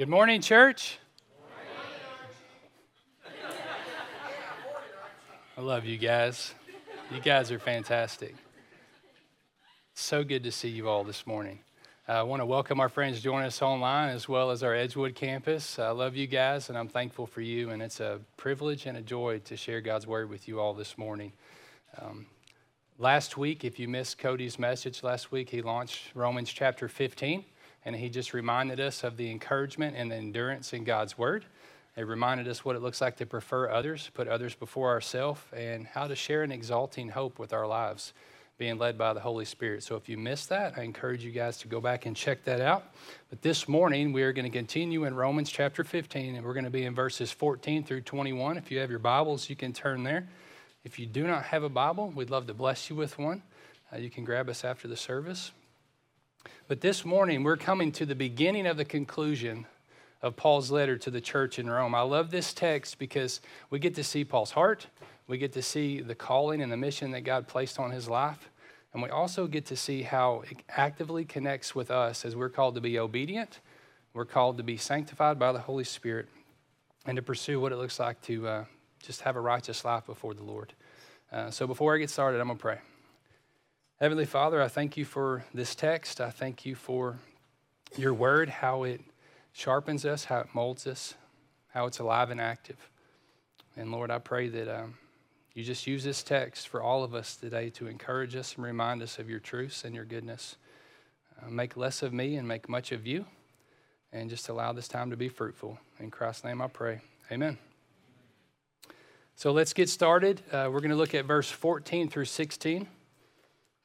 Good morning, church. I love you guys. You guys are fantastic. So good to see you all this morning. I want to welcome our friends joining us online as well as our Edgewood campus. I love you guys and I'm thankful for you, and it's a privilege and a joy to share God's word with you all this morning. Um, last week, if you missed Cody's message last week, he launched Romans chapter 15 and he just reminded us of the encouragement and the endurance in God's Word. It reminded us what it looks like to prefer others, put others before ourselves, and how to share an exalting hope with our lives, being led by the Holy Spirit. So if you missed that, I encourage you guys to go back and check that out. But this morning, we are going to continue in Romans chapter 15, and we're going to be in verses 14 through 21. If you have your Bibles, you can turn there. If you do not have a Bible, we'd love to bless you with one. Uh, you can grab us after the service. But this morning, we're coming to the beginning of the conclusion of Paul's letter to the church in Rome. I love this text because we get to see Paul's heart, we get to see the calling and the mission that God placed on his life, and we also get to see how it actively connects with us as we're called to be obedient, we're called to be sanctified by the Holy Spirit, and to pursue what it looks like to uh, just have a righteous life before the Lord. Uh, so before I get started, I'm going to pray. Heavenly Father, I thank you for this text. I thank you for your word, how it sharpens us, how it molds us, how it's alive and active. And Lord, I pray that um, you just use this text for all of us today to encourage us and remind us of your truths and your goodness. Uh, make less of me and make much of you, and just allow this time to be fruitful. In Christ's name I pray. Amen. So let's get started. Uh, we're going to look at verse 14 through 16.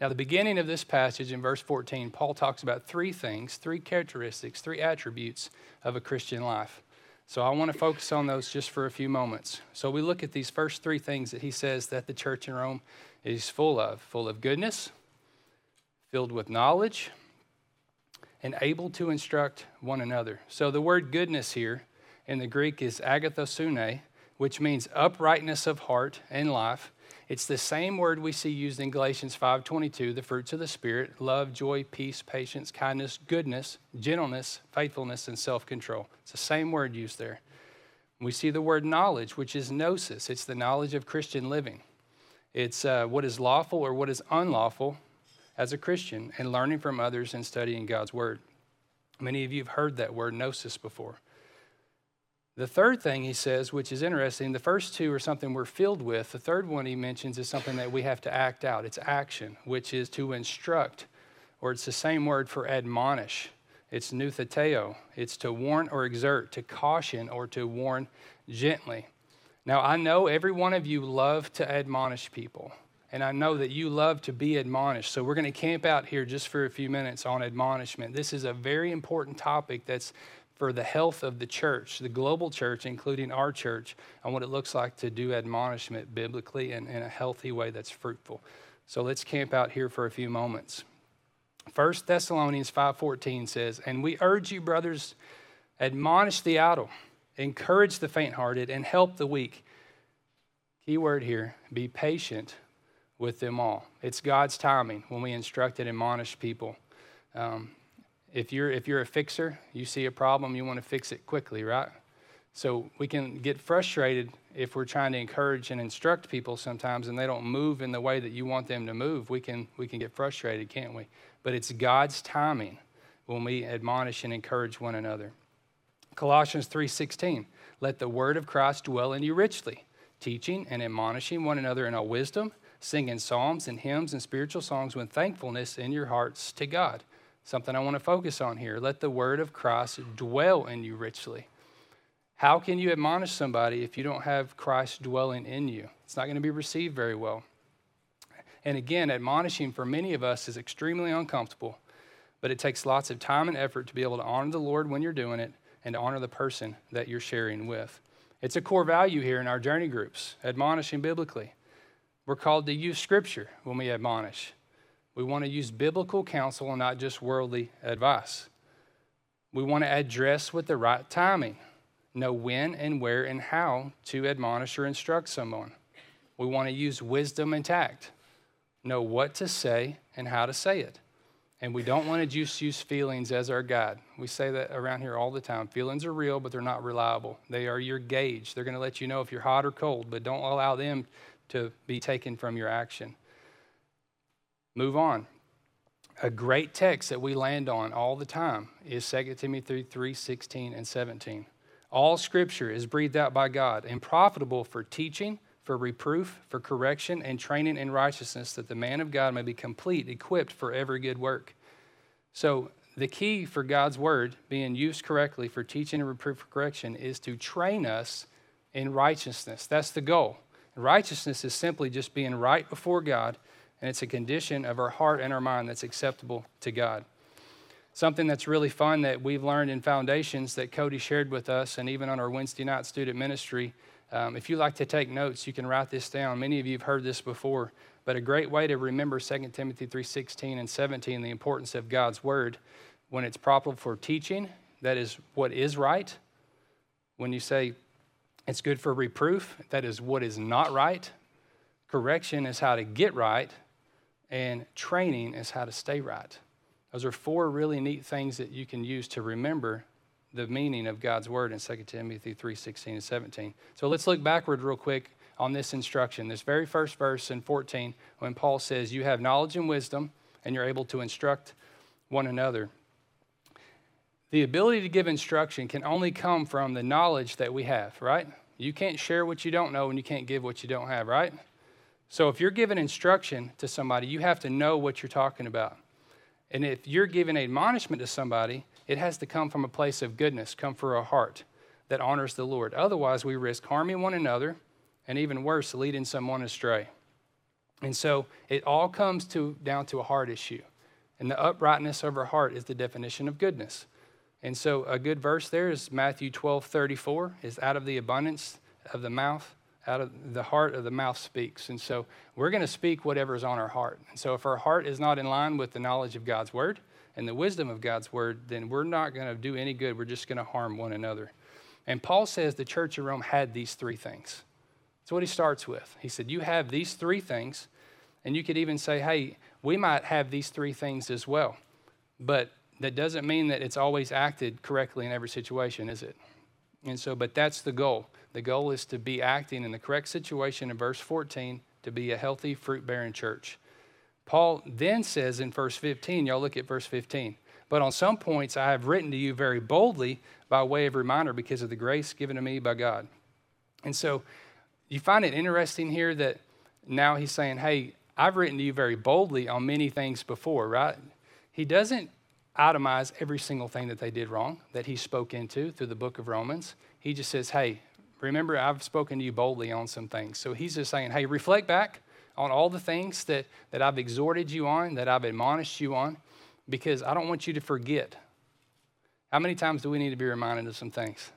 Now, the beginning of this passage in verse 14, Paul talks about three things, three characteristics, three attributes of a Christian life. So I want to focus on those just for a few moments. So we look at these first three things that he says that the church in Rome is full of full of goodness, filled with knowledge, and able to instruct one another. So the word goodness here in the Greek is agathosune, which means uprightness of heart and life. It's the same word we see used in Galatians 5:22, the fruits of the spirit, love, joy, peace, patience, kindness, goodness, gentleness, faithfulness, and self-control. It's the same word used there. We see the word knowledge, which is gnosis. It's the knowledge of Christian living. It's uh, what is lawful or what is unlawful as a Christian, and learning from others and studying God's word. Many of you have heard that word gnosis before. The third thing he says, which is interesting, the first two are something we're filled with. The third one he mentions is something that we have to act out. It's action, which is to instruct, or it's the same word for admonish. It's noutheteo. It's to warn or exert, to caution or to warn gently. Now, I know every one of you love to admonish people, and I know that you love to be admonished. So, we're going to camp out here just for a few minutes on admonishment. This is a very important topic that's for the health of the church, the global church, including our church, and what it looks like to do admonishment biblically and in a healthy way that's fruitful. So let's camp out here for a few moments. 1 Thessalonians 5:14 says, "And we urge you, brothers, admonish the idle, encourage the faint-hearted, and help the weak." Key word here, be patient with them all. It's God's timing when we instruct and admonish people. Um, if you're if you're a fixer, you see a problem, you want to fix it quickly, right? So we can get frustrated if we're trying to encourage and instruct people sometimes and they don't move in the way that you want them to move. We can we can get frustrated, can't we? But it's God's timing when we admonish and encourage one another. Colossians 3:16 Let the word of Christ dwell in you richly, teaching and admonishing one another in all wisdom, singing psalms and hymns and spiritual songs with thankfulness in your hearts to God something I want to focus on here. Let the word of Christ dwell in you richly. How can you admonish somebody if you don't have Christ dwelling in you? It's not going to be received very well. And again, admonishing for many of us is extremely uncomfortable, but it takes lots of time and effort to be able to honor the Lord when you're doing it and to honor the person that you're sharing with. It's a core value here in our journey groups, admonishing biblically. We're called to use scripture when we admonish. We want to use biblical counsel and not just worldly advice. We want to address with the right timing, know when and where and how to admonish or instruct someone. We want to use wisdom and tact, know what to say and how to say it. And we don't want to just use feelings as our guide. We say that around here all the time. Feelings are real, but they're not reliable. They are your gauge. They're going to let you know if you're hot or cold, but don't allow them to be taken from your action. Move on. A great text that we land on all the time is 2 Timothy 3 16 and 17. All scripture is breathed out by God and profitable for teaching, for reproof, for correction, and training in righteousness, that the man of God may be complete, equipped for every good work. So, the key for God's word being used correctly for teaching and reproof, correction, is to train us in righteousness. That's the goal. Righteousness is simply just being right before God, and it's a condition of our heart and our mind that's acceptable to God. Something that's really fun that we've learned in foundations that Cody shared with us, and even on our Wednesday night student ministry. Um, if you like to take notes, you can write this down. Many of you have heard this before, but a great way to remember 2 Timothy 3:16 and 17, the importance of God's word, when it's proper for teaching, that is what is right. When you say it's good for reproof. That is what is not right. Correction is how to get right. And training is how to stay right. Those are four really neat things that you can use to remember the meaning of God's word in 2 Timothy 3 16 and 17. So let's look backward real quick on this instruction. This very first verse in 14, when Paul says, You have knowledge and wisdom, and you're able to instruct one another. The ability to give instruction can only come from the knowledge that we have, right? You can't share what you don't know and you can't give what you don't have, right? So if you're giving instruction to somebody, you have to know what you're talking about. And if you're giving admonishment to somebody, it has to come from a place of goodness, come from a heart that honors the Lord. Otherwise, we risk harming one another and even worse, leading someone astray. And so it all comes to, down to a heart issue. And the uprightness of our heart is the definition of goodness. And so a good verse there is Matthew 12, 34, is out of the abundance of the mouth, out of the heart of the mouth speaks. And so we're going to speak whatever is on our heart. And so if our heart is not in line with the knowledge of God's word and the wisdom of God's word, then we're not going to do any good. We're just going to harm one another. And Paul says the church of Rome had these three things. That's what he starts with. He said, You have these three things. And you could even say, Hey, we might have these three things as well. But that doesn't mean that it's always acted correctly in every situation, is it? And so, but that's the goal. The goal is to be acting in the correct situation in verse 14 to be a healthy, fruit bearing church. Paul then says in verse 15, y'all look at verse 15. But on some points I have written to you very boldly by way of reminder because of the grace given to me by God. And so you find it interesting here that now he's saying, Hey, I've written to you very boldly on many things before, right? He doesn't itemize every single thing that they did wrong that he spoke into through the book of Romans. He just says, hey, remember, I've spoken to you boldly on some things. So he's just saying, hey, reflect back on all the things that, that I've exhorted you on, that I've admonished you on, because I don't want you to forget. How many times do we need to be reminded of some things?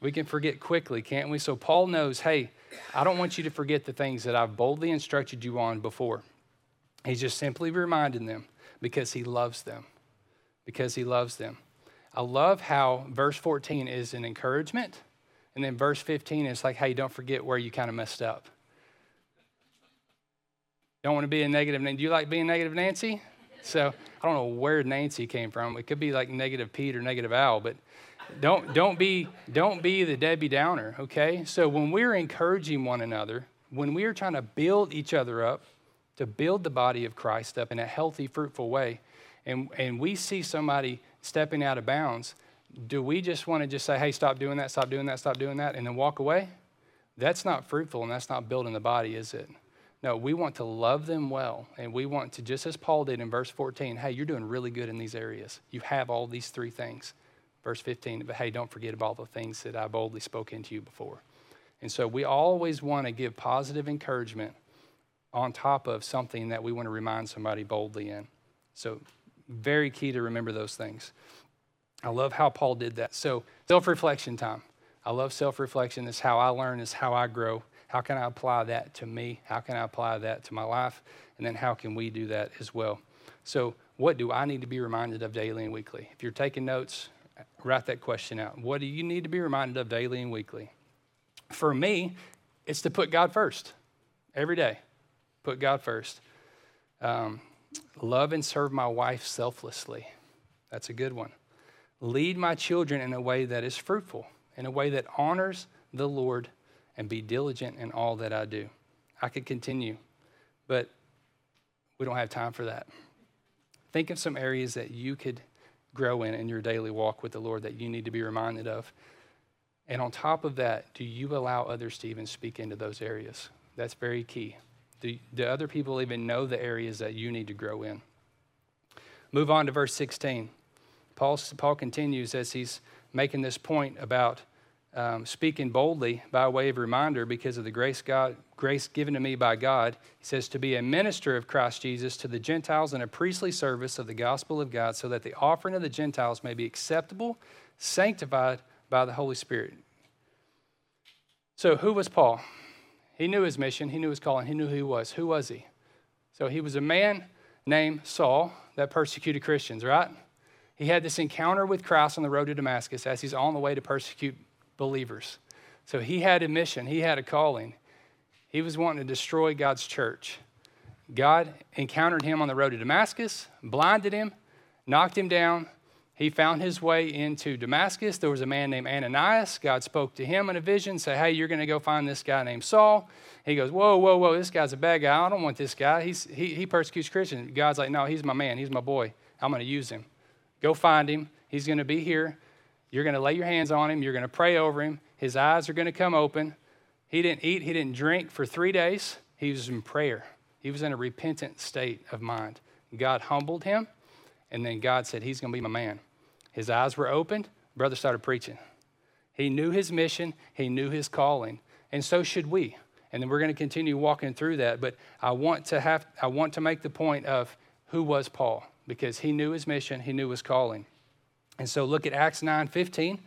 We can forget quickly, can't we? So Paul knows, hey, I don't want you to forget the things that I've boldly instructed you on before. He's just simply reminding them because he loves them because he loves them. I love how verse 14 is an encouragement, and then verse 15 is like, hey, don't forget where you kind of messed up. Don't want to be a negative. Nancy. Do you like being negative, Nancy? So I don't know where Nancy came from. It could be like negative Pete or negative Al, but don't don't be don't be the Debbie Downer. Okay. So when we're encouraging one another, when we are trying to build each other up, to build the body of Christ up in a healthy, fruitful way, and, and we see somebody stepping out of bounds, do we just want to just say, hey, stop doing that, stop doing that, stop doing that, and then walk away? That's not fruitful and that's not building the body, is it? No, we want to love them well. And we want to, just as Paul did in verse 14, hey, you're doing really good in these areas. You have all these three things. Verse 15, but hey, don't forget about the things that I boldly spoke into you before. And so we always want to give positive encouragement on top of something that we want to remind somebody boldly in. So very key to remember those things. I love how Paul did that. So, self reflection time. I love self reflection. It's how I learn, it's how I grow. How can I apply that to me? How can I apply that to my life? And then how can we do that as well? So, what do I need to be reminded of daily and weekly? If you're taking notes, write that question out. What do you need to be reminded of daily and weekly? For me, it's to put God first every day. Put God first. Um, love and serve my wife selflessly. That's a good one. Lead my children in a way that is fruitful, in a way that honors the Lord, and be diligent in all that I do. I could continue, but we don't have time for that. Think of some areas that you could grow in in your daily walk with the Lord that you need to be reminded of. And on top of that, do you allow others to even speak into those areas? That's very key. Do, do other people even know the areas that you need to grow in? Move on to verse 16. Paul, Paul continues as he's making this point about um, speaking boldly by way of reminder because of the grace, God, grace given to me by God. He says, to be a minister of Christ Jesus to the Gentiles in a priestly service of the gospel of God, so that the offering of the Gentiles may be acceptable, sanctified by the Holy Spirit. So, who was Paul? He knew his mission, he knew his calling, he knew who he was. Who was he? So, he was a man named Saul that persecuted Christians, right? He had this encounter with Christ on the road to Damascus as he's on the way to persecute believers. So he had a mission, he had a calling. He was wanting to destroy God's church. God encountered him on the road to Damascus, blinded him, knocked him down. He found his way into Damascus. There was a man named Ananias. God spoke to him in a vision, say, Hey, you're going to go find this guy named Saul. He goes, Whoa, whoa, whoa, this guy's a bad guy. I don't want this guy. He's, he, he persecutes Christians. God's like, No, he's my man. He's my boy. I'm going to use him. Go find him. He's going to be here. You're going to lay your hands on him. You're going to pray over him. His eyes are going to come open. He didn't eat, he didn't drink for three days. He was in prayer. He was in a repentant state of mind. God humbled him, and then God said, He's going to be my man. His eyes were opened. Brother started preaching. He knew his mission, he knew his calling, and so should we. And then we're going to continue walking through that. But I want to have I want to make the point of who was Paul because he knew his mission, he knew his calling. And so look at Acts 9 15.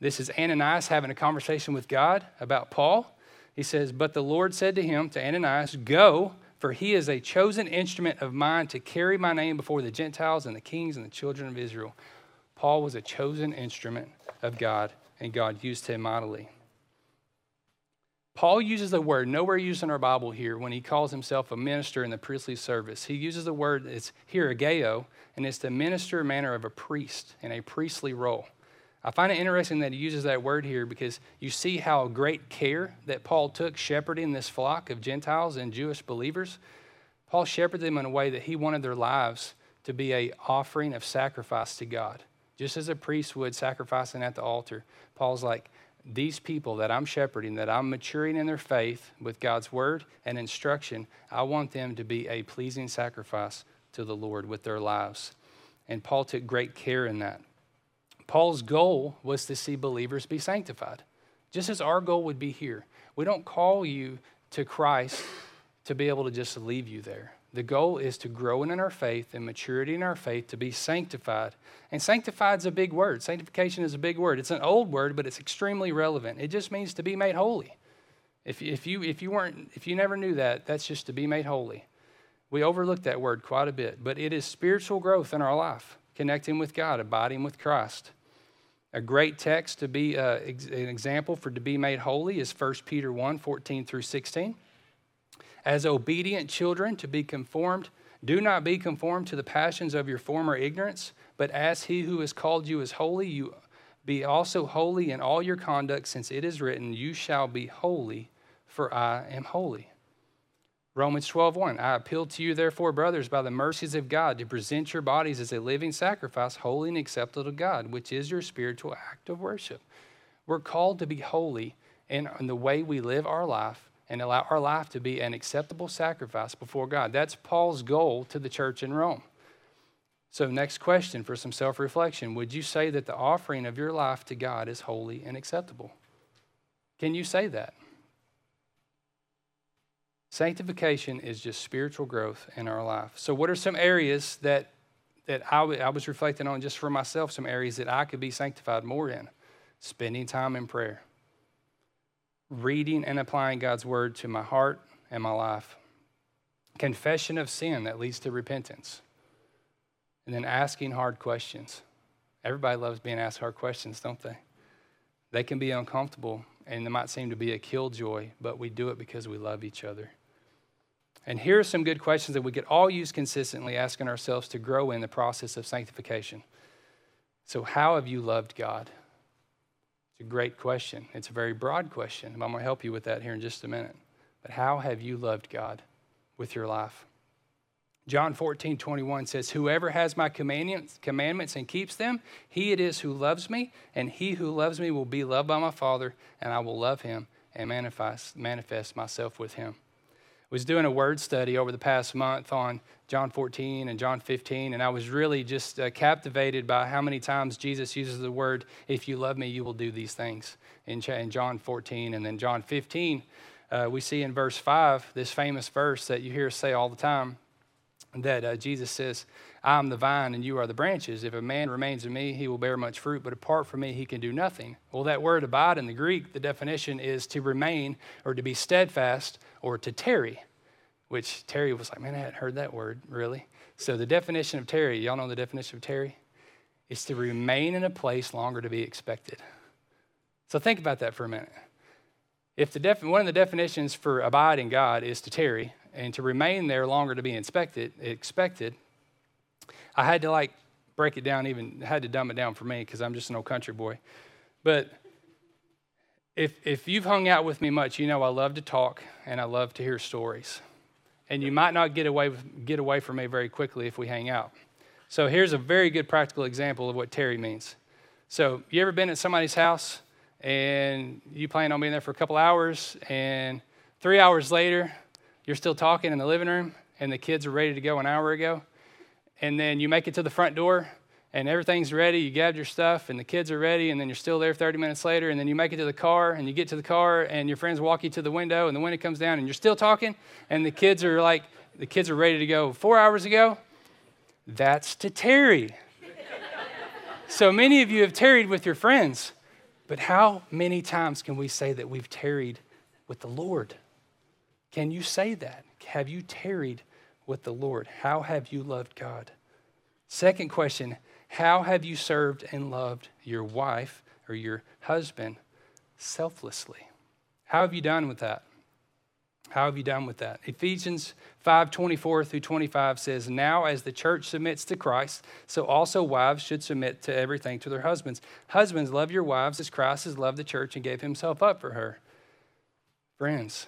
This is Ananias having a conversation with God about Paul. He says, But the Lord said to him, to Ananias, Go, for he is a chosen instrument of mine to carry my name before the Gentiles and the kings and the children of Israel. Paul was a chosen instrument of God, and God used him mightily. Paul uses the word nowhere used in our Bible here when he calls himself a minister in the priestly service. He uses the word, it's here, ageo, and it's the minister manner of a priest in a priestly role. I find it interesting that he uses that word here because you see how great care that Paul took shepherding this flock of Gentiles and Jewish believers. Paul shepherded them in a way that he wanted their lives to be a offering of sacrifice to God. Just as a priest would sacrificing at the altar, Paul's like, these people that I'm shepherding, that I'm maturing in their faith with God's word and instruction, I want them to be a pleasing sacrifice to the Lord with their lives. And Paul took great care in that. Paul's goal was to see believers be sanctified, just as our goal would be here. We don't call you to Christ to be able to just leave you there. The goal is to grow in our faith and maturity in our faith to be sanctified. And sanctified is a big word. Sanctification is a big word. It's an old word, but it's extremely relevant. It just means to be made holy. If, if, you, if you weren't, if you never knew that, that's just to be made holy. We overlook that word quite a bit, but it is spiritual growth in our life, connecting with God, abiding with Christ. A great text to be uh, an example for to be made holy is 1 Peter 1 14 through 16 as obedient children to be conformed. Do not be conformed to the passions of your former ignorance, but as he who has called you is holy, you be also holy in all your conduct, since it is written, You shall be holy, for I am holy. Romans 12:1 I appeal to you therefore brothers by the mercies of God to present your bodies as a living sacrifice holy and acceptable to God which is your spiritual act of worship. We're called to be holy in, in the way we live our life and allow our life to be an acceptable sacrifice before God. That's Paul's goal to the church in Rome. So, next question for some self reflection Would you say that the offering of your life to God is holy and acceptable? Can you say that? Sanctification is just spiritual growth in our life. So, what are some areas that, that I, w- I was reflecting on just for myself, some areas that I could be sanctified more in? spending time in prayer, reading and applying God's word to my heart and my life, confession of sin that leads to repentance, and then asking hard questions. Everybody loves being asked hard questions, don't they? They can be uncomfortable and they might seem to be a killjoy, but we do it because we love each other. And here are some good questions that we could all use consistently, asking ourselves to grow in the process of sanctification. So, how have you loved God? It's a great question. It's a very broad question. I'm going to help you with that here in just a minute. But how have you loved God with your life? John 14, 21 says, Whoever has my commandments, and keeps them, he it is who loves me, and he who loves me will be loved by my Father, and I will love him and manifest, manifest myself with him. Was doing a word study over the past month on John 14 and John 15, and I was really just uh, captivated by how many times Jesus uses the word, If you love me, you will do these things, in, in John 14. And then John 15, uh, we see in verse 5 this famous verse that you hear say all the time that uh, Jesus says, I am the vine and you are the branches. If a man remains in me, he will bear much fruit, but apart from me, he can do nothing. Well, that word abide in the Greek, the definition is to remain or to be steadfast or to tarry, which Terry was like, man, I hadn't heard that word really. So the definition of tarry, y'all know the definition of tarry? Is to remain in a place longer to be expected. So think about that for a minute. If the def- one of the definitions for abide in God is to tarry, and to remain there longer to be inspected, expected, I had to like break it down, even had to dumb it down for me because I'm just an old country boy. But if, if you've hung out with me much, you know I love to talk and I love to hear stories. And you might not get away, get away from me very quickly if we hang out. So here's a very good practical example of what tarry means. So you ever been at somebody's house and you plan on being there for a couple hours and three hours later you're still talking in the living room, and the kids are ready to go an hour ago. And then you make it to the front door, and everything's ready. You gathered your stuff, and the kids are ready, and then you're still there 30 minutes later. And then you make it to the car, and you get to the car, and your friends walk you to the window, and the window comes down, and you're still talking, and the kids are like, the kids are ready to go four hours ago. That's to tarry. so many of you have tarried with your friends, but how many times can we say that we've tarried with the Lord? Can you say that? Have you tarried with the Lord? How have you loved God? Second question How have you served and loved your wife or your husband selflessly? How have you done with that? How have you done with that? Ephesians 5 24 through 25 says, Now as the church submits to Christ, so also wives should submit to everything to their husbands. Husbands, love your wives as Christ has loved the church and gave himself up for her. Friends,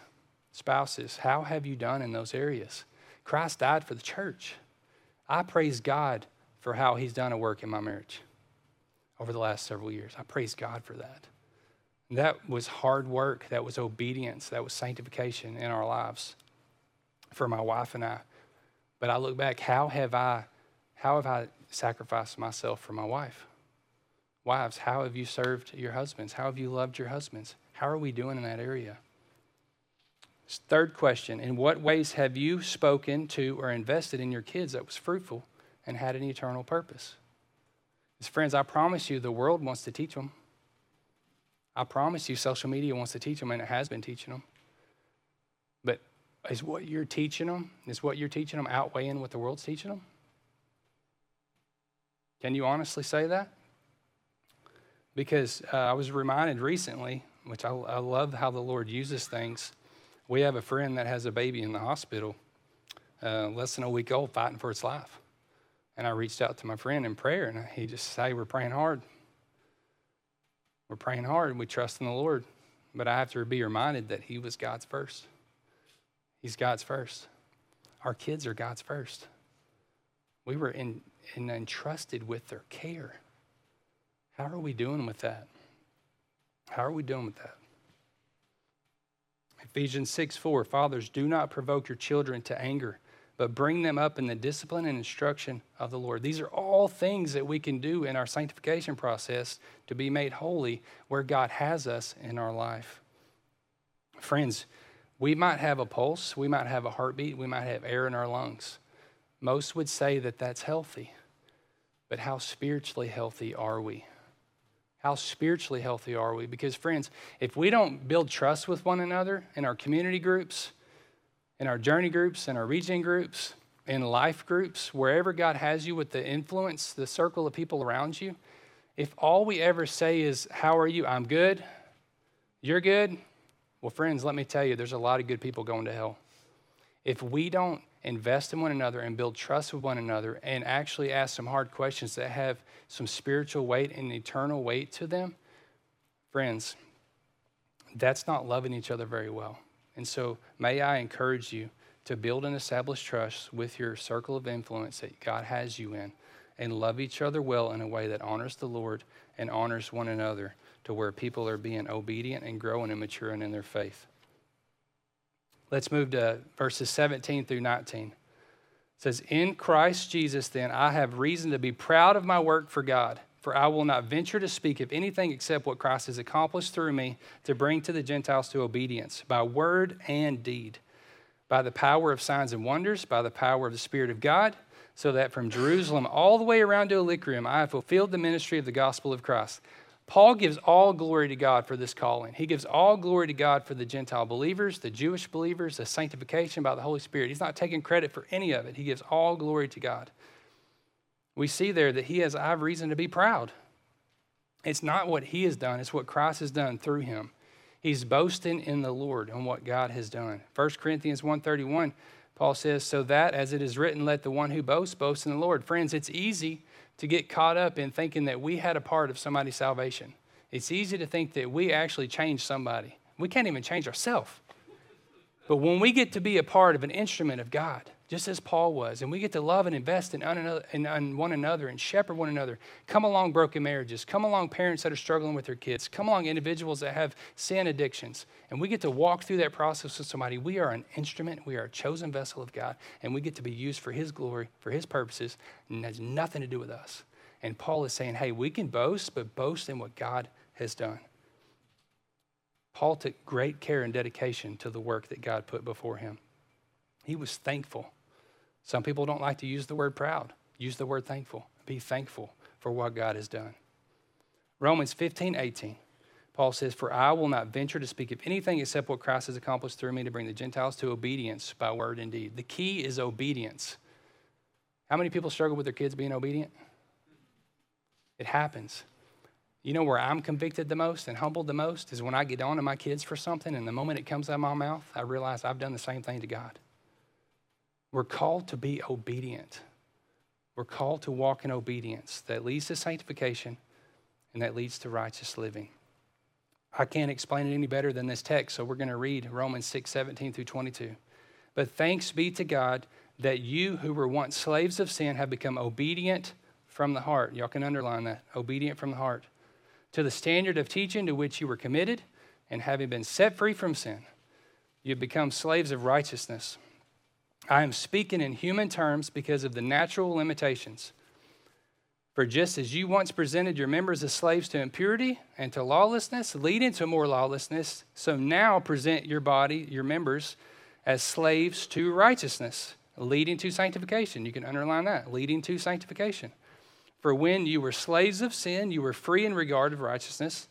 Spouses, how have you done in those areas? Christ died for the church. I praise God for how He's done a work in my marriage over the last several years. I praise God for that. That was hard work, that was obedience, that was sanctification in our lives for my wife and I. But I look back, how have I how have I sacrificed myself for my wife? Wives, how have you served your husbands? How have you loved your husbands? How are we doing in that area? Third question In what ways have you spoken to or invested in your kids that was fruitful and had an eternal purpose? As friends, I promise you, the world wants to teach them. I promise you, social media wants to teach them, and it has been teaching them. But is what you're teaching them, is what you're teaching them outweighing what the world's teaching them? Can you honestly say that? Because uh, I was reminded recently, which I, I love how the Lord uses things. We have a friend that has a baby in the hospital, uh, less than a week old, fighting for its life. And I reached out to my friend in prayer, and he just said, We're praying hard. We're praying hard, and we trust in the Lord. But I have to be reminded that He was God's first. He's God's first. Our kids are God's first. We were in, in, entrusted with their care. How are we doing with that? How are we doing with that? Ephesians 6 4 Fathers, do not provoke your children to anger, but bring them up in the discipline and instruction of the Lord. These are all things that we can do in our sanctification process to be made holy where God has us in our life. Friends, we might have a pulse, we might have a heartbeat, we might have air in our lungs. Most would say that that's healthy. But how spiritually healthy are we? How spiritually healthy are we? Because, friends, if we don't build trust with one another in our community groups, in our journey groups, in our region groups, in life groups, wherever God has you with the influence, the circle of people around you, if all we ever say is, How are you? I'm good. You're good. Well, friends, let me tell you, there's a lot of good people going to hell. If we don't invest in one another and build trust with one another and actually ask some hard questions that have some spiritual weight and eternal weight to them, friends, that's not loving each other very well. And so, may I encourage you to build and establish trust with your circle of influence that God has you in and love each other well in a way that honors the Lord and honors one another to where people are being obedient and growing and maturing in their faith. Let's move to verses 17 through 19. It says, In Christ Jesus, then, I have reason to be proud of my work for God, for I will not venture to speak of anything except what Christ has accomplished through me to bring to the Gentiles to obedience by word and deed, by the power of signs and wonders, by the power of the Spirit of God, so that from Jerusalem all the way around to Illyricum I have fulfilled the ministry of the gospel of Christ. Paul gives all glory to God for this calling. He gives all glory to God for the Gentile believers, the Jewish believers, the sanctification by the Holy Spirit. He's not taking credit for any of it. He gives all glory to God. We see there that he has I have reason to be proud. It's not what he has done, it's what Christ has done through him. He's boasting in the Lord on what God has done. 1 Corinthians 131, Paul says, So that as it is written, let the one who boasts boast in the Lord. Friends, it's easy to get caught up in thinking that we had a part of somebody's salvation. It's easy to think that we actually changed somebody. We can't even change ourselves. But when we get to be a part of an instrument of God, just as Paul was, and we get to love and invest in, one another and shepherd one another, come along broken marriages, come along parents that are struggling with their kids, come along individuals that have sin addictions, and we get to walk through that process with somebody. We are an instrument, we are a chosen vessel of God, and we get to be used for His glory, for His purposes, and has nothing to do with us. And Paul is saying, hey, we can boast, but boast in what God has done. Paul took great care and dedication to the work that God put before him. He was thankful. Some people don't like to use the word proud. Use the word thankful. Be thankful for what God has done. Romans 15, 18. Paul says, For I will not venture to speak of anything except what Christ has accomplished through me to bring the Gentiles to obedience by word and deed. The key is obedience. How many people struggle with their kids being obedient? It happens. You know where I'm convicted the most and humbled the most is when I get on to my kids for something, and the moment it comes out of my mouth, I realize I've done the same thing to God. We're called to be obedient. We're called to walk in obedience that leads to sanctification and that leads to righteous living. I can't explain it any better than this text, so we're going to read Romans 6 17 through 22. But thanks be to God that you who were once slaves of sin have become obedient from the heart. Y'all can underline that obedient from the heart to the standard of teaching to which you were committed, and having been set free from sin, you have become slaves of righteousness. I am speaking in human terms because of the natural limitations. For just as you once presented your members as slaves to impurity and to lawlessness, leading to more lawlessness, so now present your body, your members, as slaves to righteousness, leading to sanctification. You can underline that, leading to sanctification. For when you were slaves of sin, you were free in regard of righteousness.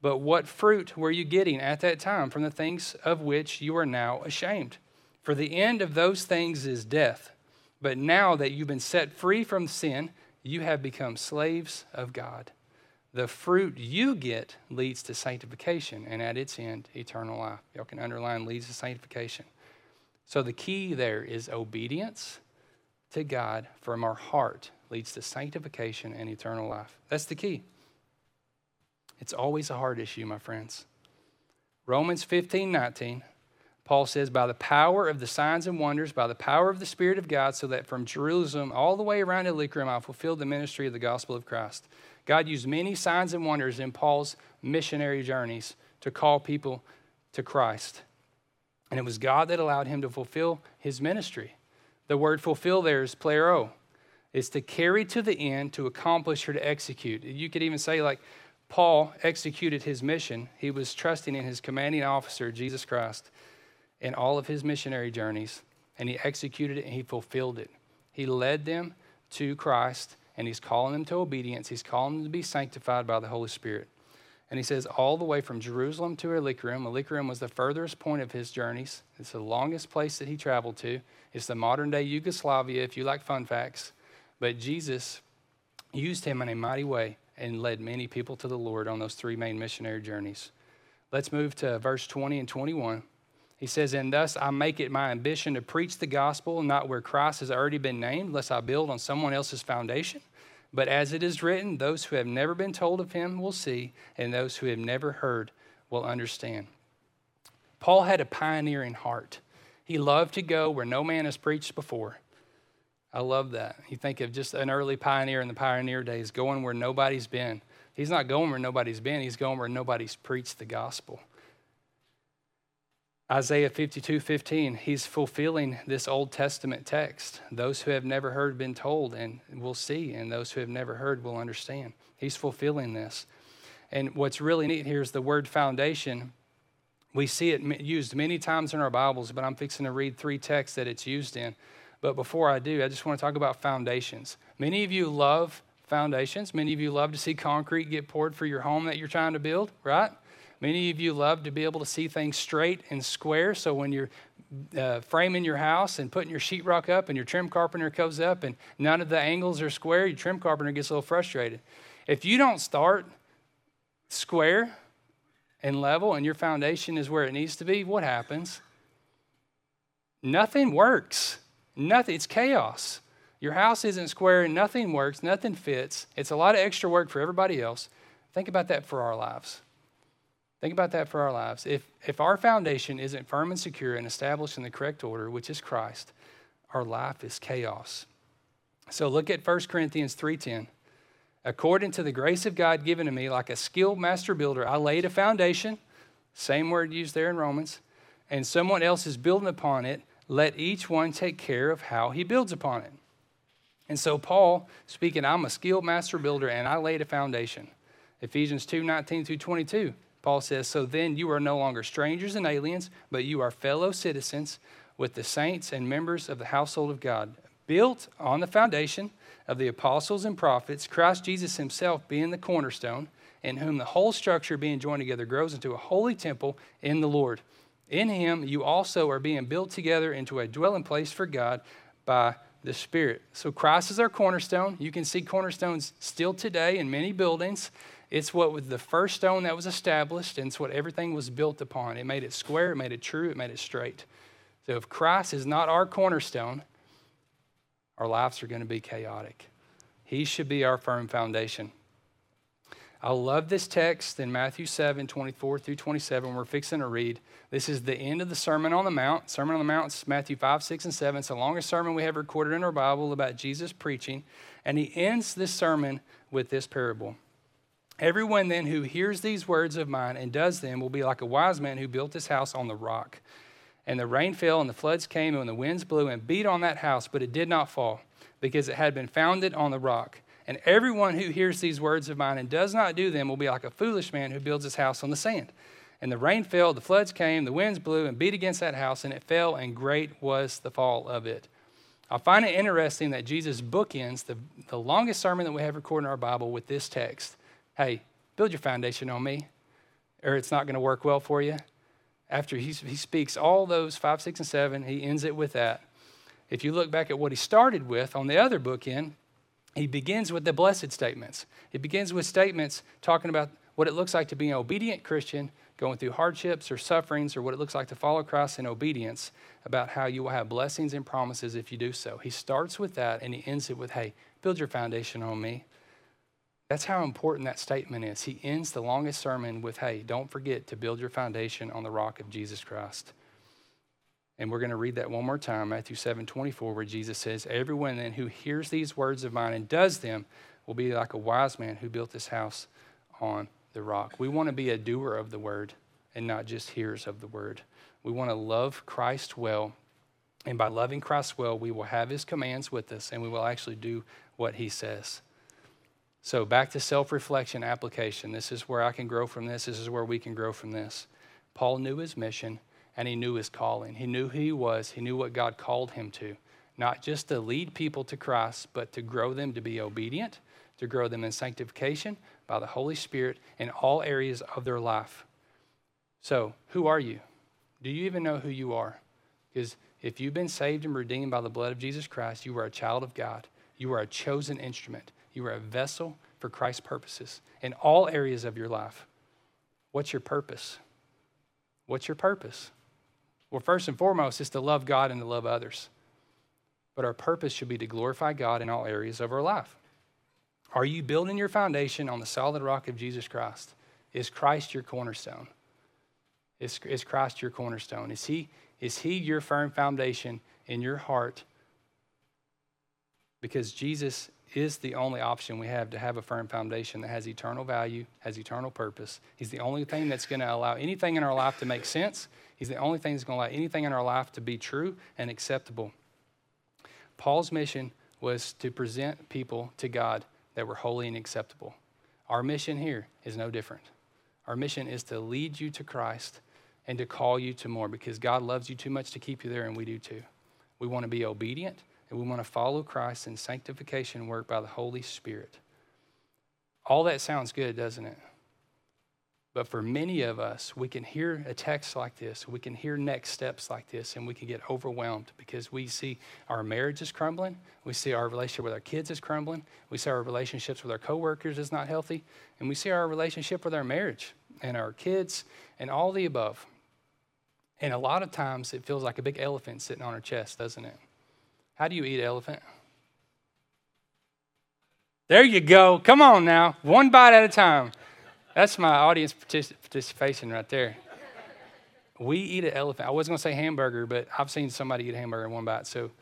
But what fruit were you getting at that time from the things of which you are now ashamed? For the end of those things is death. But now that you've been set free from sin, you have become slaves of God. The fruit you get leads to sanctification, and at its end, eternal life. Y'all can underline leads to sanctification. So the key there is obedience to God from our heart leads to sanctification and eternal life. That's the key. It's always a hard issue, my friends. Romans 15, 19, Paul says, By the power of the signs and wonders, by the power of the Spirit of God, so that from Jerusalem all the way around to Illyricum I fulfilled the ministry of the gospel of Christ. God used many signs and wonders in Paul's missionary journeys to call people to Christ. And it was God that allowed him to fulfill his ministry. The word fulfill there is plero, is to carry to the end, to accomplish, or to execute. You could even say, like, Paul executed his mission. He was trusting in his commanding officer, Jesus Christ, in all of his missionary journeys, and he executed it and he fulfilled it. He led them to Christ and he's calling them to obedience. He's calling them to be sanctified by the Holy Spirit. And he says, all the way from Jerusalem to Illyricum. Illyricum was the furthest point of his journeys. It's the longest place that he traveled to. It's the modern day Yugoslavia, if you like fun facts. But Jesus used him in a mighty way and led many people to the Lord on those three main missionary journeys. Let's move to verse 20 and 21. He says, And thus I make it my ambition to preach the gospel, not where Christ has already been named, lest I build on someone else's foundation. But as it is written, those who have never been told of him will see, and those who have never heard will understand. Paul had a pioneering heart. He loved to go where no man has preached before. I love that. You think of just an early pioneer in the pioneer days, going where nobody's been. He's not going where nobody's been, he's going where nobody's preached the gospel. Isaiah 52 15, he's fulfilling this Old Testament text. Those who have never heard been told and will see, and those who have never heard will understand. He's fulfilling this. And what's really neat here is the word foundation. We see it used many times in our Bibles, but I'm fixing to read three texts that it's used in. But before I do, I just want to talk about foundations. Many of you love foundations. Many of you love to see concrete get poured for your home that you're trying to build, right? Many of you love to be able to see things straight and square. So when you're uh, framing your house and putting your sheetrock up and your trim carpenter comes up and none of the angles are square, your trim carpenter gets a little frustrated. If you don't start square and level and your foundation is where it needs to be, what happens? Nothing works. Nothing. It's chaos. Your house isn't square and nothing works, nothing fits. It's a lot of extra work for everybody else. Think about that for our lives. Think about that for our lives. If, if our foundation isn't firm and secure and established in the correct order, which is Christ, our life is chaos. So look at 1 Corinthians 3:10. According to the grace of God given to me, like a skilled master builder, I laid a foundation, same word used there in Romans, and someone else is building upon it. Let each one take care of how he builds upon it. And so Paul, speaking, I'm a skilled master builder and I laid a foundation. Ephesians 2, 19 through 22. Paul says, So then you are no longer strangers and aliens, but you are fellow citizens with the saints and members of the household of God, built on the foundation of the apostles and prophets, Christ Jesus himself being the cornerstone, in whom the whole structure being joined together grows into a holy temple in the Lord. In him you also are being built together into a dwelling place for God by the Spirit. So Christ is our cornerstone. You can see cornerstones still today in many buildings. It's what was the first stone that was established, and it's what everything was built upon. It made it square, it made it true, it made it straight. So if Christ is not our cornerstone, our lives are going to be chaotic. He should be our firm foundation. I love this text in Matthew 7 24 through 27. We're fixing to read. This is the end of the Sermon on the Mount. Sermon on the Mount is Matthew 5, 6, and 7. It's the longest sermon we have recorded in our Bible about Jesus preaching. And he ends this sermon with this parable. Everyone then who hears these words of mine and does them will be like a wise man who built his house on the rock. And the rain fell, and the floods came, and the winds blew and beat on that house, but it did not fall, because it had been founded on the rock. And everyone who hears these words of mine and does not do them will be like a foolish man who builds his house on the sand. And the rain fell, the floods came, the winds blew and beat against that house, and it fell, and great was the fall of it. I find it interesting that Jesus bookends the, the longest sermon that we have recorded in our Bible with this text hey, build your foundation on me, or it's not going to work well for you. After he, he speaks all those five, six, and seven, he ends it with that. If you look back at what he started with on the other bookend, he begins with the blessed statements. He begins with statements talking about what it looks like to be an obedient Christian, going through hardships or sufferings, or what it looks like to follow Christ in obedience, about how you will have blessings and promises if you do so. He starts with that and he ends it with, hey, build your foundation on me. That's how important that statement is. He ends the longest sermon with, hey, don't forget to build your foundation on the rock of Jesus Christ. And we're going to read that one more time, Matthew 7 24, where Jesus says, Everyone then who hears these words of mine and does them will be like a wise man who built this house on the rock. We want to be a doer of the word and not just hearers of the word. We want to love Christ well. And by loving Christ well, we will have his commands with us and we will actually do what he says. So, back to self reflection application. This is where I can grow from this. This is where we can grow from this. Paul knew his mission and he knew his calling. He knew who he was, he knew what God called him to. not just to lead people to Christ, but to grow them to be obedient, to grow them in sanctification by the Holy Spirit in all areas of their life. So, who are you? Do you even know who you are? Because if you've been saved and redeemed by the blood of Jesus Christ, you are a child of God. You are a chosen instrument. You are a vessel for Christ's purposes in all areas of your life. What's your purpose? What's your purpose? Well, first and foremost is to love God and to love others. But our purpose should be to glorify God in all areas of our life. Are you building your foundation on the solid rock of Jesus Christ? Is Christ your cornerstone? Is, is Christ your cornerstone? Is he, is he your firm foundation in your heart? Because Jesus is the only option we have to have a firm foundation that has eternal value, has eternal purpose. He's the only thing that's going to allow anything in our life to make sense. He's the only thing that's going to allow anything in our life to be true and acceptable. Paul's mission was to present people to God that were holy and acceptable. Our mission here is no different. Our mission is to lead you to Christ and to call you to more because God loves you too much to keep you there, and we do too. We want to be obedient and we want to follow Christ in sanctification work by the Holy Spirit. All that sounds good, doesn't it? But for many of us, we can hear a text like this, we can hear next steps like this, and we can get overwhelmed because we see our marriage is crumbling, we see our relationship with our kids is crumbling, we see our relationships with our coworkers is not healthy, and we see our relationship with our marriage and our kids and all the above. And a lot of times it feels like a big elephant sitting on our chest, doesn't it? How do you eat elephant? There you go. Come on now. One bite at a time. That's my audience participation right there. We eat an elephant. I was going to say hamburger, but I've seen somebody eat hamburger in one bite, so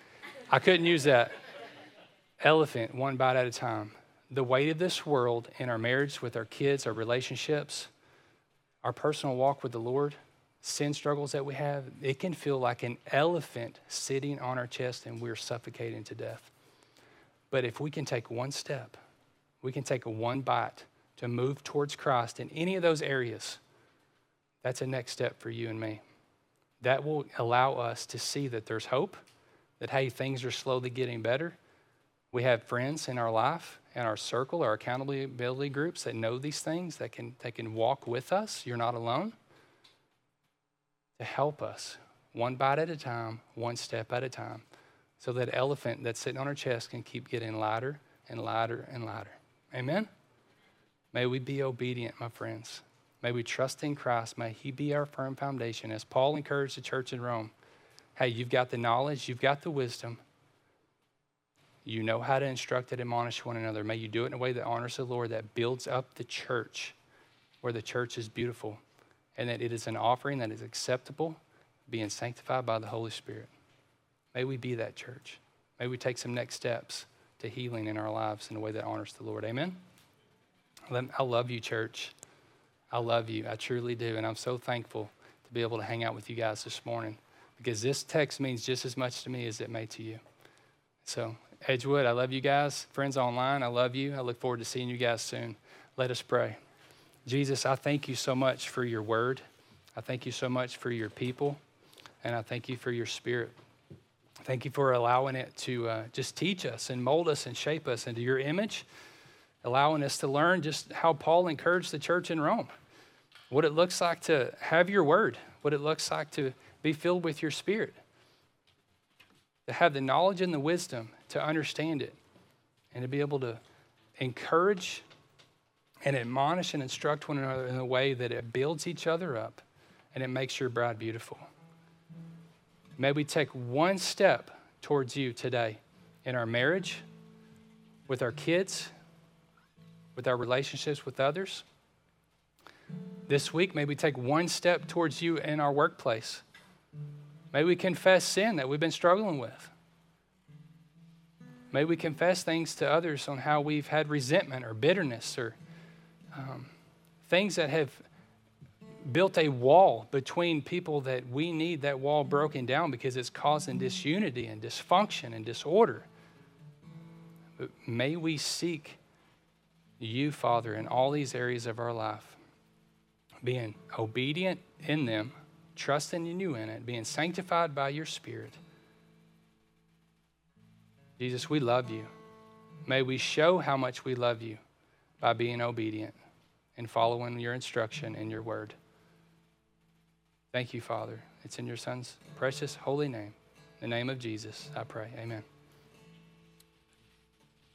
I couldn't use that. Elephant, one bite at a time. The weight of this world in our marriage, with our kids, our relationships, our personal walk with the Lord, sin struggles that we have, it can feel like an elephant sitting on our chest and we're suffocating to death. But if we can take one step, we can take one bite to move towards Christ in any of those areas, that's a next step for you and me. That will allow us to see that there's hope, that hey, things are slowly getting better. We have friends in our life, in our circle, our accountability groups that know these things, that can, that can walk with us. You're not alone to help us one bite at a time, one step at a time, so that elephant that's sitting on our chest can keep getting lighter and lighter and lighter. Amen? May we be obedient, my friends. May we trust in Christ. May He be our firm foundation. As Paul encouraged the church in Rome hey, you've got the knowledge, you've got the wisdom. You know how to instruct and admonish one another. May you do it in a way that honors the Lord, that builds up the church, where the church is beautiful and that it is an offering that is acceptable, being sanctified by the Holy Spirit. May we be that church. May we take some next steps to healing in our lives in a way that honors the Lord. Amen. I love you, church. I love you. I truly do. And I'm so thankful to be able to hang out with you guys this morning because this text means just as much to me as it may to you. So, Edgewood, I love you guys. Friends online, I love you. I look forward to seeing you guys soon. Let us pray. Jesus, I thank you so much for your word. I thank you so much for your people. And I thank you for your spirit. Thank you for allowing it to uh, just teach us and mold us and shape us into your image, allowing us to learn just how Paul encouraged the church in Rome, what it looks like to have your word, what it looks like to be filled with your spirit, to have the knowledge and the wisdom to understand it, and to be able to encourage and admonish and instruct one another in a way that it builds each other up and it makes your bride beautiful. May we take one step towards you today in our marriage, with our kids, with our relationships with others. This week, may we take one step towards you in our workplace. May we confess sin that we've been struggling with. May we confess things to others on how we've had resentment or bitterness or um, things that have built a wall between people that we need that wall broken down because it's causing disunity and dysfunction and disorder. But may we seek you, Father, in all these areas of our life, being obedient in them, trusting in you in it, being sanctified by your Spirit, Jesus, we love you. May we show how much we love you by being obedient and following your instruction and your word. Thank you, Father. It's in your Son's precious holy name. The name of Jesus, I pray. Amen.